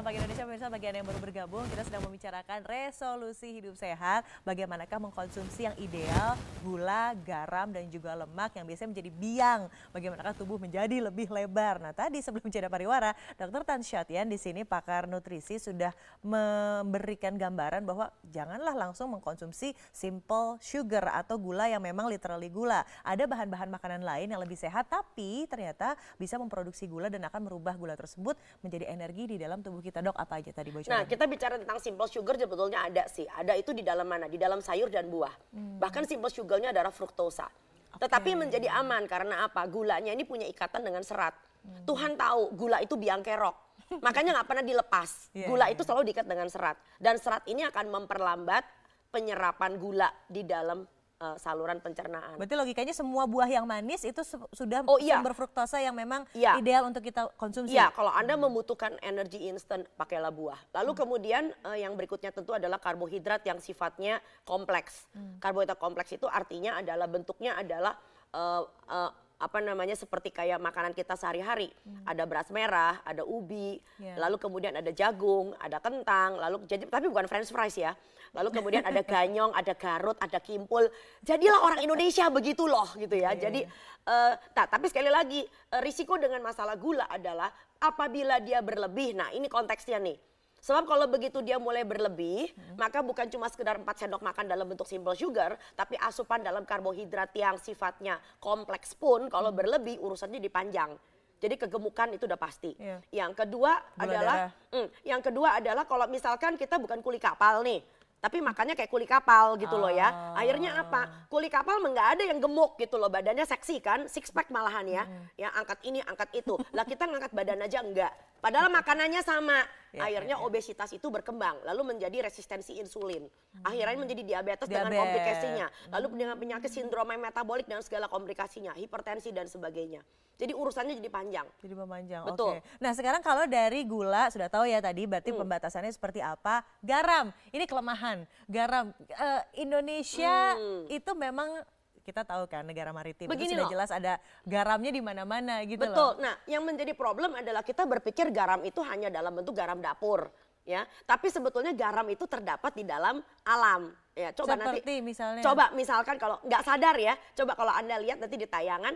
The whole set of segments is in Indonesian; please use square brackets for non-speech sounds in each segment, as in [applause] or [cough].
Selamat pagi Indonesia pemirsa bagi Anda yang baru bergabung kita sedang membicarakan resolusi hidup sehat bagaimanakah mengkonsumsi yang ideal gula, garam dan juga lemak yang biasanya menjadi biang bagaimanakah tubuh menjadi lebih lebar. Nah tadi sebelum [laughs] jeda pariwara Dr. Tan Syatian di sini pakar nutrisi sudah memberikan gambaran bahwa janganlah langsung mengkonsumsi simple sugar atau gula yang memang literally gula. Ada bahan-bahan makanan lain yang lebih sehat tapi ternyata bisa memproduksi gula dan akan merubah gula tersebut menjadi energi di dalam tubuh kita dok apa aja tadi bocoran? Nah kita bicara tentang simple sugar sebetulnya ada sih. Ada itu di dalam mana? Di dalam sayur dan buah. Hmm. Bahkan simple sugarnya adalah fruktosa. Okay. Tetapi menjadi aman karena apa? Gulanya ini punya ikatan dengan serat. Hmm. Tuhan tahu gula itu biang kerok. [laughs] Makanya nggak pernah dilepas. Yeah, gula yeah. itu selalu diikat dengan serat. Dan serat ini akan memperlambat penyerapan gula di dalam uh, saluran pencernaan. Berarti logikanya semua buah yang manis itu sudah oh, iya. sumber fruktosa yang memang iya. ideal untuk kita konsumsi. Iya, kalau Anda hmm. membutuhkan energi instan, pakailah buah. Lalu hmm. kemudian uh, yang berikutnya tentu adalah karbohidrat yang sifatnya kompleks. Hmm. Karbohidrat kompleks itu artinya adalah bentuknya adalah uh, uh, apa namanya seperti kayak makanan kita sehari-hari. Hmm. Ada beras merah, ada ubi, yeah. lalu kemudian ada jagung, ada kentang, lalu jadi tapi bukan french fries ya. Lalu kemudian ada [laughs] ganyong, ada garut, ada kimpul. Jadilah orang Indonesia begitu loh gitu ya. Yeah. Jadi uh, nah, tapi sekali lagi uh, risiko dengan masalah gula adalah apabila dia berlebih. Nah, ini konteksnya nih Sebab kalau begitu dia mulai berlebih, hmm. maka bukan cuma sekedar 4 sendok makan dalam bentuk simple sugar, tapi asupan dalam karbohidrat yang sifatnya kompleks pun kalau hmm. berlebih urusannya dipanjang. Jadi kegemukan itu udah pasti. Yeah. Yang kedua Gula adalah, mm, yang kedua adalah kalau misalkan kita bukan kuli kapal nih, tapi makannya kayak kuli kapal gitu loh ya. Ah. Akhirnya apa? Kuli kapal nggak ada yang gemuk gitu loh, badannya seksi kan, six pack malahan ya. Hmm. Ya angkat ini, angkat itu. Lah kita ngangkat badan aja enggak. Padahal makanannya sama. [laughs] Ya, Akhirnya ya, ya. obesitas itu berkembang, lalu menjadi resistensi insulin. Hmm. Akhirnya menjadi diabetes, diabetes dengan komplikasinya. Lalu dengan penyakit sindrom metabolik dan segala komplikasinya, hipertensi dan sebagainya. Jadi urusannya jadi panjang. Jadi memanjang. Betul. Okay. Nah sekarang kalau dari gula sudah tahu ya tadi berarti hmm. pembatasannya seperti apa. Garam, ini kelemahan. Garam uh, Indonesia hmm. itu memang kita tahu kan negara maritim Begini itu sudah loh. jelas ada garamnya di mana-mana gitu Betul. loh. Nah, yang menjadi problem adalah kita berpikir garam itu hanya dalam bentuk garam dapur ya. Tapi sebetulnya garam itu terdapat di dalam alam. Ya, coba Seperti nanti misalnya. Coba misalkan kalau nggak sadar ya, coba kalau Anda lihat nanti di tayangan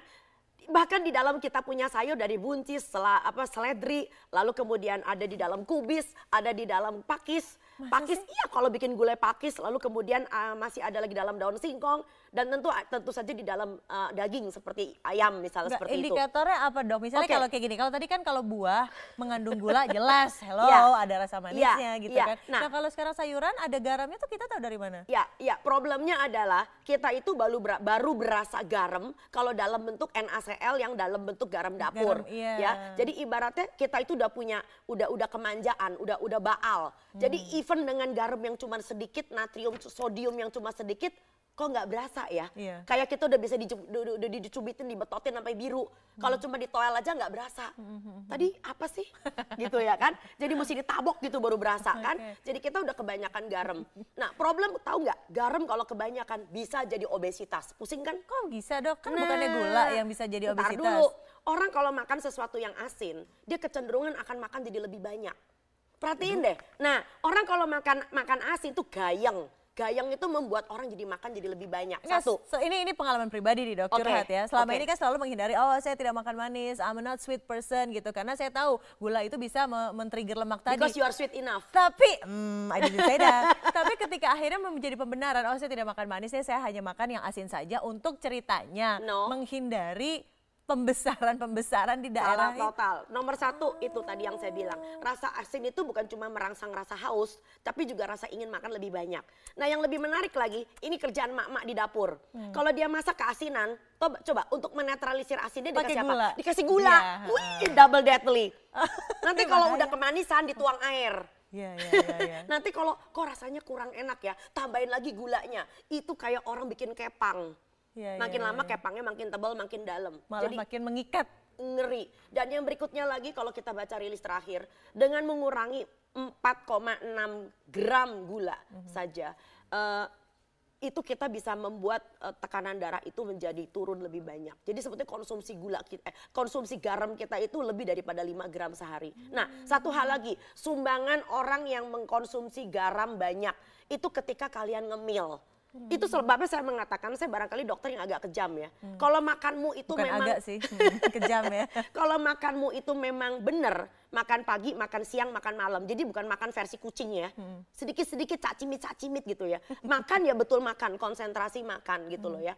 bahkan di dalam kita punya sayur dari buncis, sel, apa seledri, lalu kemudian ada di dalam kubis, ada di dalam pakis. Masa pakis sih? iya kalau bikin gulai pakis, lalu kemudian uh, masih ada lagi dalam daun singkong dan tentu tentu saja di dalam uh, daging seperti ayam misalnya Nggak, seperti indikatornya itu. Indikatornya apa dong? Misalnya okay. kalau kayak gini, kalau tadi kan kalau buah mengandung gula [laughs] jelas, hello yeah. ada rasa manisnya yeah. gitu yeah. kan. Nah, nah kalau sekarang sayuran ada garamnya tuh kita tahu dari mana? Ya, ya problemnya adalah kita itu baru baru berasa garam kalau dalam bentuk NaCl yang dalam bentuk garam dapur garam, iya. ya. Jadi ibaratnya kita itu udah punya udah udah kemanjaan, udah udah baal. Hmm. Jadi even dengan garam yang cuma sedikit, natrium, sodium yang cuma sedikit, kok nggak berasa ya? Iya. Kayak kita udah bisa udah dicubitin, dibetotin sampai biru. Hmm. Kalau cuma ditoel aja nggak berasa. Hmm, hmm, hmm. Tadi apa sih? [laughs] gitu ya kan? Jadi mesti ditabok gitu baru berasa kan? Jadi kita udah kebanyakan garam. Nah problem tahu nggak? Garam kalau kebanyakan bisa jadi obesitas. Pusing kan? Kok bisa dok? Kan nah, bukannya gula yang bisa jadi obesitas. dulu. Orang kalau makan sesuatu yang asin, dia kecenderungan akan makan jadi lebih banyak. Perhatiin deh. Nah, orang kalau makan makan asin tuh gayeng gayang itu membuat orang jadi makan jadi lebih banyak. Satu. So, ini ini pengalaman pribadi di dok okay. curhat ya. Selama okay. ini kan selalu menghindari oh saya tidak makan manis, I'm not sweet person gitu karena saya tahu gula itu bisa men-trigger lemak tadi. Because you are sweet enough. Tapi hmm, I didn't say that. [laughs] Tapi ketika akhirnya menjadi pembenaran oh saya tidak makan manis, saya hanya makan yang asin saja untuk ceritanya no. menghindari pembesaran-pembesaran di daerah Salah total. Nomor satu itu tadi yang saya bilang. Rasa asin itu bukan cuma merangsang rasa haus, tapi juga rasa ingin makan lebih banyak. Nah yang lebih menarik lagi, ini kerjaan mak-mak di dapur. Hmm. Kalau dia masak keasinan, coba, coba untuk menetralisir asinnya dikasih apa? Gula. Dikasih gula. Yeah. Wih, double deadly. [laughs] Nanti kalau udah kemanisan dituang air. Yeah, yeah, yeah, yeah. Nanti kalau kok rasanya kurang enak ya, tambahin lagi gulanya. Itu kayak orang bikin kepang. Ya, makin ya, lama ya. kepangnya makin tebal, makin dalam. Malah Jadi, makin mengikat. Ngeri. Dan yang berikutnya lagi kalau kita baca rilis terakhir, dengan mengurangi 4,6 gram gula mm -hmm. saja, uh, itu kita bisa membuat uh, tekanan darah itu menjadi turun lebih banyak. Jadi sebetulnya konsumsi gula kita, eh, konsumsi garam kita itu lebih daripada 5 gram sehari. Nah, satu hal lagi, sumbangan orang yang mengkonsumsi garam banyak itu ketika kalian ngemil. Hmm. Itu sebabnya saya mengatakan saya barangkali dokter yang agak kejam ya. Hmm. Kalau makanmu itu Bukan memang agak sih, hmm, [laughs] [laughs] kejam ya. kalau makanmu itu memang benar, makan pagi, makan siang, makan malam. Jadi bukan makan versi kucing ya. Hmm. Sedikit-sedikit cacimit-cacimit gitu ya. Makan ya betul makan, konsentrasi makan gitu loh ya.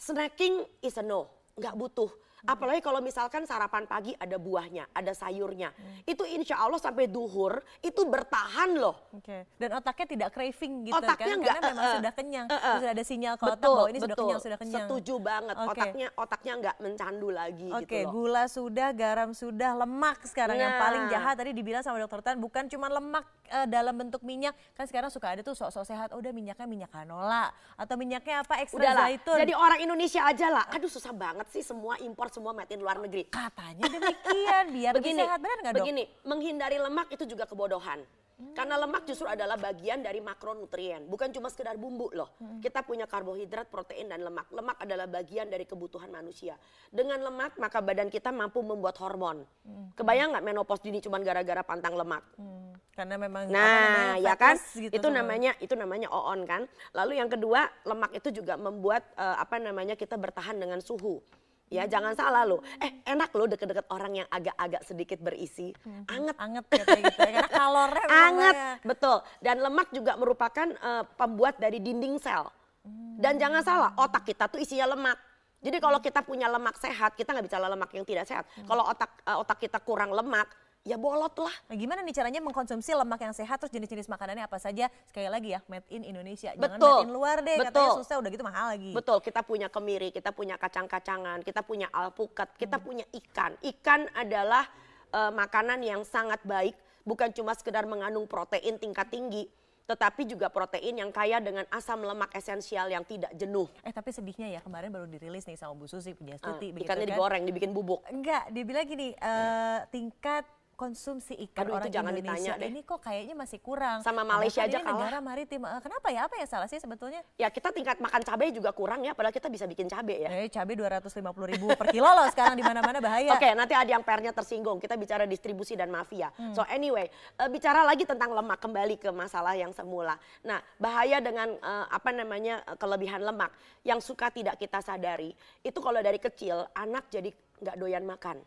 Snacking is a no, nggak butuh Apalagi kalau misalkan sarapan pagi ada buahnya, ada sayurnya. Hmm. Itu insya Allah sampai duhur itu bertahan loh. Oke. Okay. Dan otaknya tidak craving gitu otaknya kan? Enggak, Karena memang uh, sudah kenyang. Uh, uh, sudah ada sinyal ke otak bahwa ini betul. sudah kenyang, sudah kenyang. Setuju banget. Okay. Otaknya otaknya nggak mencandu lagi okay. gitu loh. gula sudah, garam sudah, lemak sekarang nah. yang paling jahat tadi dibilang sama dokter Tan bukan cuma lemak uh, dalam bentuk minyak. Kan sekarang suka ada tuh sok-sok sehat, oh, udah minyaknya minyak canola atau minyaknya apa ekstra Udahlah, zaitun. Jadi orang Indonesia aja lah. Aduh susah banget sih semua impor semua made in luar negeri. Katanya demikian, biar begini, sehat benar nggak dok? Begini, menghindari lemak itu juga kebodohan. Hmm. Karena lemak justru adalah bagian dari makronutrien, bukan cuma sekedar bumbu loh. Hmm. Kita punya karbohidrat, protein, dan lemak. Lemak adalah bagian dari kebutuhan manusia. Dengan lemak, maka badan kita mampu membuat hormon. Hmm. Kebayang nggak menopause dini cuma gara-gara pantang lemak? Hmm. Karena memang nah, namanya, ya kan? Gitu itu namanya itu namanya oon kan. Lalu yang kedua, lemak itu juga membuat uh, apa namanya kita bertahan dengan suhu. Ya jangan salah loh. Eh enak loh deket-deket orang yang agak-agak sedikit berisi. Hmm. Anget. Anget gitu ya. Karena kalornya [laughs] Anget, betul. Dan lemak juga merupakan uh, pembuat dari dinding sel. Hmm. Dan jangan salah, otak kita tuh isinya lemak. Jadi kalau kita punya lemak sehat, kita nggak bicara lemak yang tidak sehat. Hmm. Kalau otak uh, otak kita kurang lemak, ya bolot lah. Nah, gimana nih caranya mengkonsumsi lemak yang sehat terus jenis-jenis makanannya apa saja? Sekali lagi ya, made in Indonesia. Jangan Betul. made in luar deh, Betul. katanya susah udah gitu mahal lagi. Betul, kita punya kemiri, kita punya kacang-kacangan, kita punya alpukat, kita hmm. punya ikan. Ikan adalah uh, makanan yang sangat baik, bukan cuma sekedar mengandung protein tingkat tinggi, tetapi juga protein yang kaya dengan asam lemak esensial yang tidak jenuh. Eh tapi sedihnya ya kemarin baru dirilis nih sama Bu Susi punya Stuti. Uh, ikannya kan? digoreng, dibikin bubuk. Enggak, dia bilang gini, uh, tingkat konsumsi ikan Aduh, orang itu jangan Indonesia ditanya deh. ini kok kayaknya masih kurang. Sama Malaysia aja kalah. negara maritim. Eh, kenapa ya? Apa yang salah sih sebetulnya? Ya kita tingkat makan cabai juga kurang ya, padahal kita bisa bikin cabai ya. Eh, cabai 250 ribu per kilo loh sekarang di mana-mana bahaya. Oke, okay, nanti ada yang pernya tersinggung. Kita bicara distribusi dan mafia. Hmm. So anyway, uh, bicara lagi tentang lemak kembali ke masalah yang semula. Nah, bahaya dengan uh, apa namanya kelebihan lemak yang suka tidak kita sadari itu kalau dari kecil anak jadi nggak doyan makan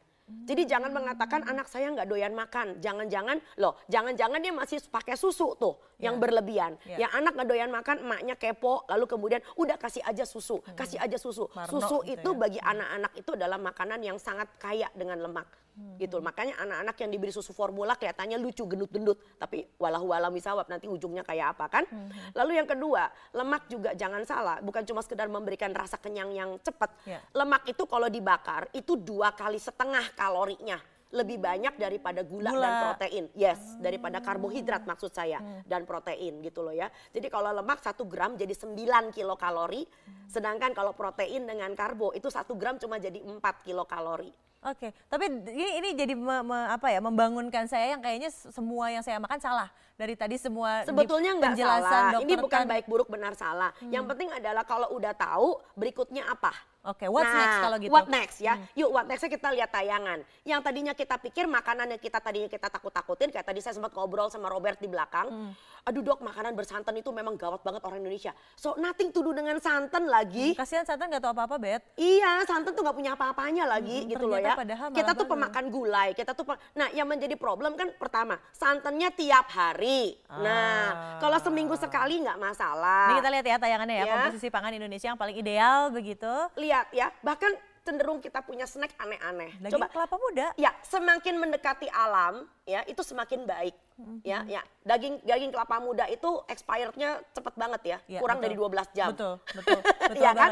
jadi jangan mengatakan anak saya nggak doyan makan. Jangan-jangan loh, jangan-jangan dia masih pakai susu tuh yang yeah. berlebihan. Yeah. Yang anak nggak doyan makan, emaknya kepo, lalu kemudian udah kasih aja susu, hmm. kasih aja susu. Marno, susu gitu itu ya. bagi anak-anak itu adalah makanan yang sangat kaya dengan lemak. Hmm. gitu makanya anak-anak yang diberi susu formula kelihatannya lucu gendut-gendut tapi walau walau misawab nanti ujungnya kayak apa kan hmm. lalu yang kedua lemak juga jangan salah bukan cuma sekedar memberikan rasa kenyang yang cepat yeah. lemak itu kalau dibakar itu dua kali setengah kalorinya lebih banyak daripada gula, gula. dan protein. Yes, hmm. daripada karbohidrat maksud saya hmm. dan protein gitu loh ya. Jadi kalau lemak satu gram jadi 9 kilokalori, hmm. sedangkan kalau protein dengan karbo itu satu gram cuma jadi 4 kilokalori. Oke, tapi ini ini jadi me, me, apa ya membangunkan saya yang kayaknya semua yang saya makan salah dari tadi semua sebetulnya nggak salah. Ini bukan baik buruk benar salah. Hmm. Yang penting adalah kalau udah tahu berikutnya apa. Oke, okay, what's nah, next kalau gitu? What next ya? Hmm. Yuk, what nextnya kita lihat tayangan. Yang tadinya kita pikir makanan yang kita tadinya kita takut-takutin, kayak tadi saya sempat ngobrol sama Robert di belakang. Hmm. Aduh dok, makanan bersantan itu memang gawat banget orang Indonesia. So nothing to do dengan santan lagi. Hmm, kasihan santan gak tahu apa-apa, Bet. Iya, santan tuh gak punya apa-apanya lagi hmm, gitu loh ya. Kita tuh pemakan gulai, kita tuh Nah, yang menjadi problem kan pertama, santannya tiap hari. Nah, ah. Nah, kalau seminggu sekali nggak masalah. Ini kita lihat ya tayangannya ya, ya, komposisi pangan Indonesia yang paling ideal begitu. Lihat ya, bahkan cenderung kita punya snack aneh-aneh. Coba kelapa muda. Ya, semakin mendekati alam, ya itu semakin baik. Mm-hmm. Ya, ya. Daging daging kelapa muda itu expirednya cepet banget ya, ya kurang betul. dari 12 jam. Betul, betul. betul [laughs] ya kan?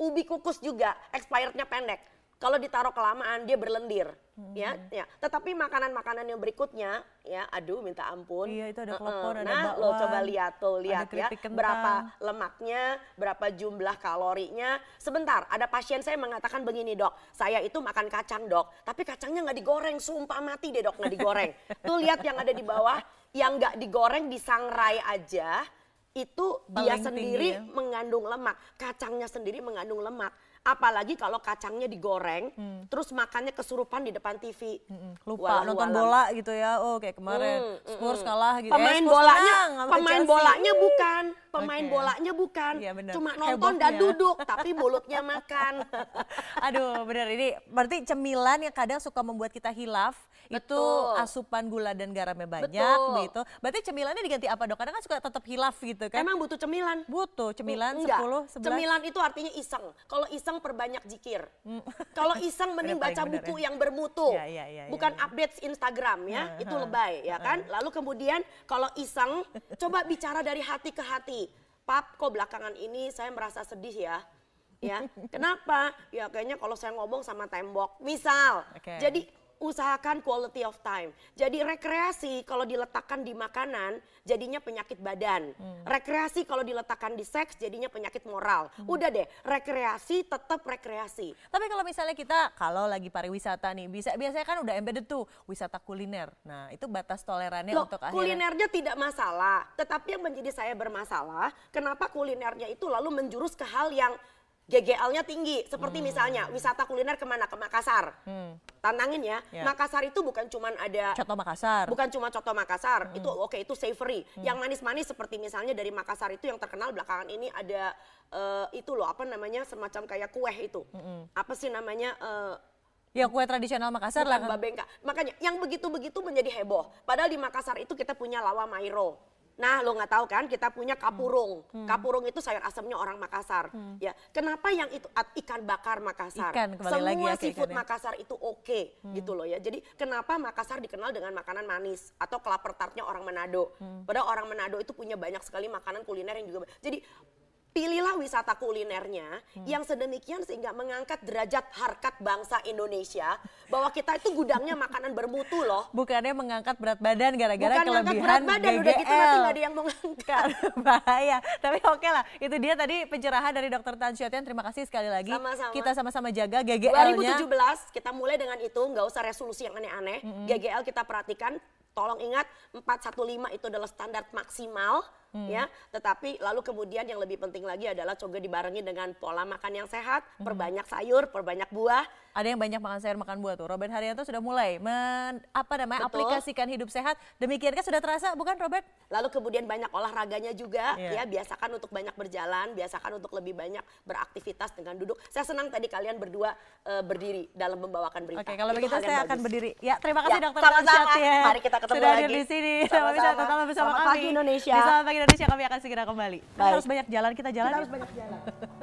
Ubi kukus juga expirednya pendek kalau ditaruh kelamaan dia berlendir hmm. ya ya tetapi makanan-makanan yang berikutnya ya aduh minta ampun iya itu ada klepon uh, ada nah bakwan, lo coba lihat tuh lihat ya kentang. berapa lemaknya berapa jumlah kalorinya sebentar ada pasien saya mengatakan begini dok saya itu makan kacang dok tapi kacangnya nggak digoreng sumpah mati deh dok nggak digoreng [laughs] tuh lihat yang ada di bawah yang nggak digoreng disangrai aja itu dia Paling sendiri tinggi ya. mengandung lemak, kacangnya sendiri mengandung lemak. Apalagi kalau kacangnya digoreng, terus makannya kesurupan di depan TV. Mm, Lupa Walau nonton bola gitu ya. Oh kayak kemarin Hmm, hmm, Spurs hmm. kalah gitu. Pemain eh, bolanya, menang pemain Chelsea. bolanya bukan, pemain Oke. bolanya bukan. Iya, bener. Cuma nonton dan Hebohnya. duduk, tapi mulutnya makan. [laughs] Aduh bener ini berarti cemilan yang kadang suka membuat kita hilaf itu Betul. asupan gula dan garamnya banyak Betul. begitu. Berarti cemilannya diganti apa dok? Kadang kan suka tetap hilaf gitu kan. Emang butuh cemilan? Butuh cemilan Enggak. 10, 11. Cemilan itu artinya iseng. Kalau iseng perbanyak zikir. [laughs] Kalau iseng mending baca buku ya. yang bermutu. Iya, iya, iya, Bukan iya. update Instagram ya. Heeh, itu lebay ya kan. Lalu kemudian kalau iseng coba bicara dari hati ke hati. Pap, kok belakangan ini saya merasa sedih ya. Ya, [laughs] kenapa? Ya kayaknya kalau saya ngomong sama tembok, misal. Oke. Jadi usahakan quality of time. Jadi rekreasi kalau diletakkan di makanan jadinya penyakit badan. Hmm. Rekreasi kalau diletakkan di seks jadinya penyakit moral. Udah deh, rekreasi tetap rekreasi. Tapi kalau misalnya kita kalau lagi pariwisata nih, bisa biasanya kan udah embedded tuh wisata kuliner. Nah, itu batas tolerannya Loh, untuk akhirnya kulinernya tidak masalah, tetapi yang menjadi saya bermasalah, kenapa kulinernya itu lalu menjurus ke hal yang GGL-nya tinggi. Seperti Hmm. misalnya wisata kuliner ke mana? Ke Makassar. Tantangin ya, Ya. Makassar itu bukan cuman ada Contoh Makassar. Bukan cuma coto Makassar, Hmm. itu oke itu savory. Yang manis-manis seperti misalnya dari Makassar itu yang terkenal belakangan ini ada eh, itu loh apa namanya semacam kayak kue itu. Apa sih namanya eh, Ya kue tradisional Makassar lah. bukan kan. babengka. Makanya yang begitu-begitu menjadi heboh. Padahal di Makassar itu kita punya lawa mairo. Nah, lo nggak tahu kan kita punya kapurung. Hmm. Kapurung itu sayur asamnya orang Makassar. Ya, kenapa yang itu at- ikan bakar Makassar? Ikan, Semua lagi ya seafood ikannya. Makassar itu oke gitu loh ya. Jadi kenapa Makassar dikenal dengan makanan manis atau kelapa tartnya orang Manado? Padahal orang Manado itu punya banyak sekali makanan kuliner yang juga. Jadi pilihlah wisata kulinernya yang sedemikian sehingga mengangkat derajat harkat bangsa Indonesia bahwa kita itu gudangnya makanan bermutu loh. Bukannya mengangkat berat badan gara-gara kelebihan berat badan udah gitu nanti GGL. nggak ada yang mau ngangkat. Kan, [laughs] bahaya. Tapi oke lah, itu dia tadi pencerahan dari Dokter Tan Syatian. Terima kasih sekali lagi. Sama-sama. Kita sama-sama jaga GGL-nya. 2017 kita mulai dengan itu nggak usah resolusi yang aneh-aneh. GGL kita perhatikan. Tolong ingat 415 itu adalah standar maksimal ya. Tetapi lalu kemudian yang lebih penting lagi adalah coba dibarengi dengan pola makan yang sehat, perbanyak sayur, perbanyak buah. Ada yang banyak makan sayur makan buah tuh. Robert Haryanto sudah mulai men, apa namanya Betul. aplikasikan hidup sehat. Demikian kan sudah terasa bukan Robert? Lalu kemudian banyak olahraganya juga Iya. ya, biasakan untuk banyak berjalan, biasakan untuk lebih banyak beraktivitas dengan duduk. Saya senang tadi kalian berdua eh, berdiri dalam membawakan berita. Oke, kalau Itu begitu saya akan berdiri. Ya, terima kasih Ya, Dokter sama-sama. Syatian. Mari kita ketemu sudah lagi. hadir di sini. Sama-sama. Tetap bersama Selamat kami. pagi Indonesia. Di Selamat Pagi Indonesia kami akan segera kembali. Baik. harus banyak jalan kita jalan. Kita ya? harus banyak jalan. [laughs]